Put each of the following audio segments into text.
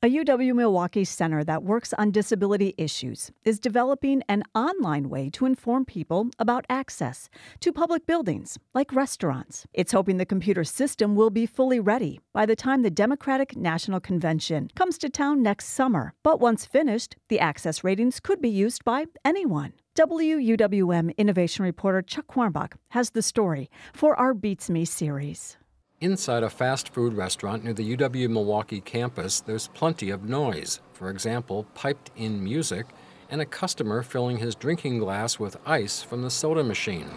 A UW Milwaukee center that works on disability issues is developing an online way to inform people about access to public buildings like restaurants. It's hoping the computer system will be fully ready by the time the Democratic National Convention comes to town next summer. But once finished, the access ratings could be used by anyone. WUWM innovation reporter Chuck Quirmbach has the story for our Beats Me series. Inside a fast food restaurant near the UW Milwaukee campus, there's plenty of noise. For example, piped in music and a customer filling his drinking glass with ice from the soda machine.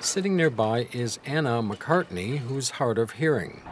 Sitting nearby is Anna McCartney, who's hard of hearing.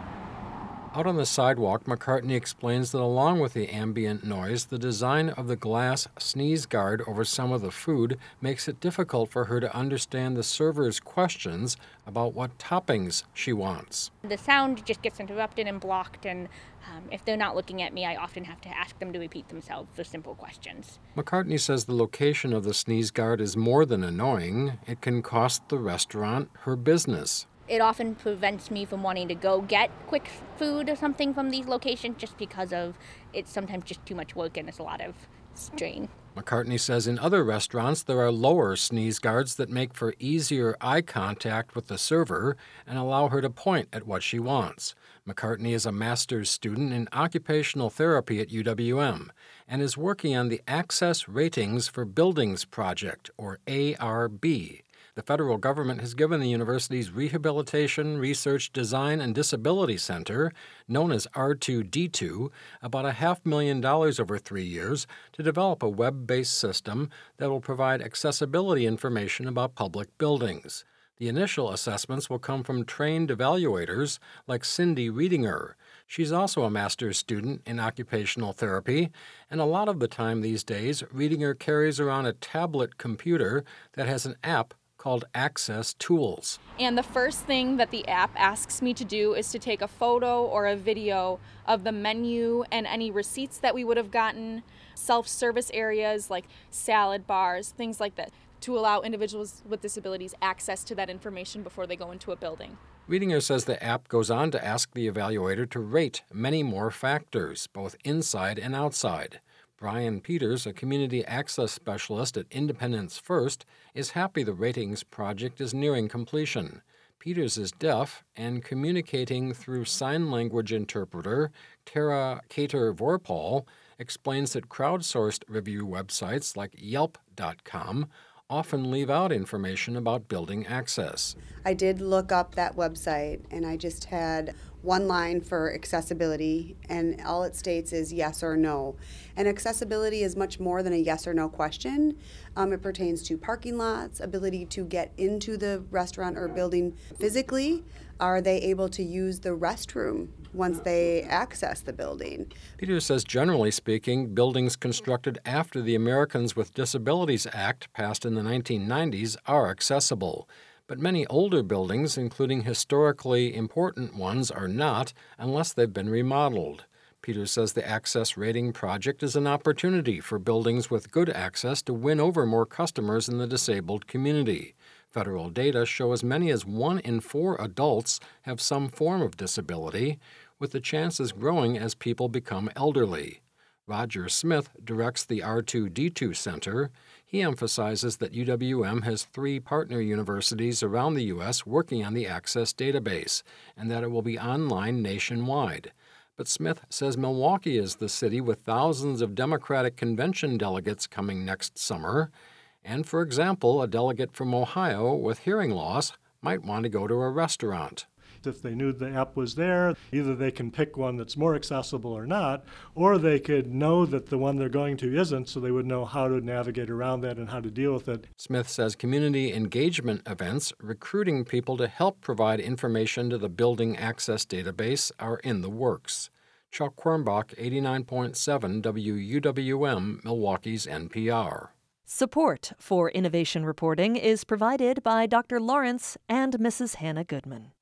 Out on the sidewalk, McCartney explains that along with the ambient noise, the design of the glass sneeze guard over some of the food makes it difficult for her to understand the server's questions about what toppings she wants. The sound just gets interrupted and blocked, and um, if they're not looking at me, I often have to ask them to repeat themselves the simple questions. McCartney says the location of the sneeze guard is more than annoying, it can cost the restaurant her business it often prevents me from wanting to go get quick food or something from these locations just because of it's sometimes just too much work and it's a lot of strain. McCartney says in other restaurants there are lower sneeze guards that make for easier eye contact with the server and allow her to point at what she wants. McCartney is a master's student in occupational therapy at UWM and is working on the Access Ratings for Buildings Project, or ARB. The federal government has given the university's Rehabilitation, Research, Design, and Disability Center, known as R2D2, about a half million dollars over three years to develop a web based system that will provide accessibility information about public buildings. The initial assessments will come from trained evaluators like Cindy Reedinger. She's also a master's student in occupational therapy, and a lot of the time these days, Reedinger carries around a tablet computer that has an app called Access Tools. And the first thing that the app asks me to do is to take a photo or a video of the menu and any receipts that we would have gotten, self service areas like salad bars, things like that, to allow individuals with disabilities access to that information before they go into a building. Reedinger says the app goes on to ask the evaluator to rate many more factors, both inside and outside. Brian Peters, a community access specialist at Independence First, is happy the ratings project is nearing completion. Peters is deaf and communicating through sign language interpreter Tara Cater Vorpal explains that crowdsourced review websites like Yelp.com often leave out information about building access. I did look up that website and I just had one line for accessibility, and all it states is yes or no. And accessibility is much more than a yes or no question. Um, it pertains to parking lots, ability to get into the restaurant or building physically. Are they able to use the restroom once they access the building? Peter says, generally speaking, buildings constructed after the Americans with Disabilities Act, passed in the 1990s, are accessible but many older buildings, including historically important ones, are not unless they've been remodeled. Peters says the Access Rating Project is an opportunity for buildings with good access to win over more customers in the disabled community. Federal data show as many as one in four adults have some form of disability, with the chances growing as people become elderly. Roger Smith directs the R2D2 Center. He emphasizes that UWM has three partner universities around the U.S. working on the Access database and that it will be online nationwide. But Smith says Milwaukee is the city with thousands of Democratic convention delegates coming next summer. And for example, a delegate from Ohio with hearing loss might want to go to a restaurant. If they knew the app was there, either they can pick one that's more accessible or not, or they could know that the one they're going to isn't, so they would know how to navigate around that and how to deal with it. Smith says community engagement events recruiting people to help provide information to the building access database are in the works. Chuck Quirmbach, 89.7 WUWM, Milwaukee's NPR. Support for innovation reporting is provided by Dr. Lawrence and Mrs. Hannah Goodman.